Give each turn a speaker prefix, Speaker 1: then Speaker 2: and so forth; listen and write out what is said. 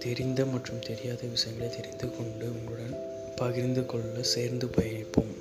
Speaker 1: தெரிந்த மற்றும் தெரியாத விஷயங்களை தெரிந்து கொண்டு உங்களுடன் பகிர்ந்து கொள்ள சேர்ந்து பயணிப்போம்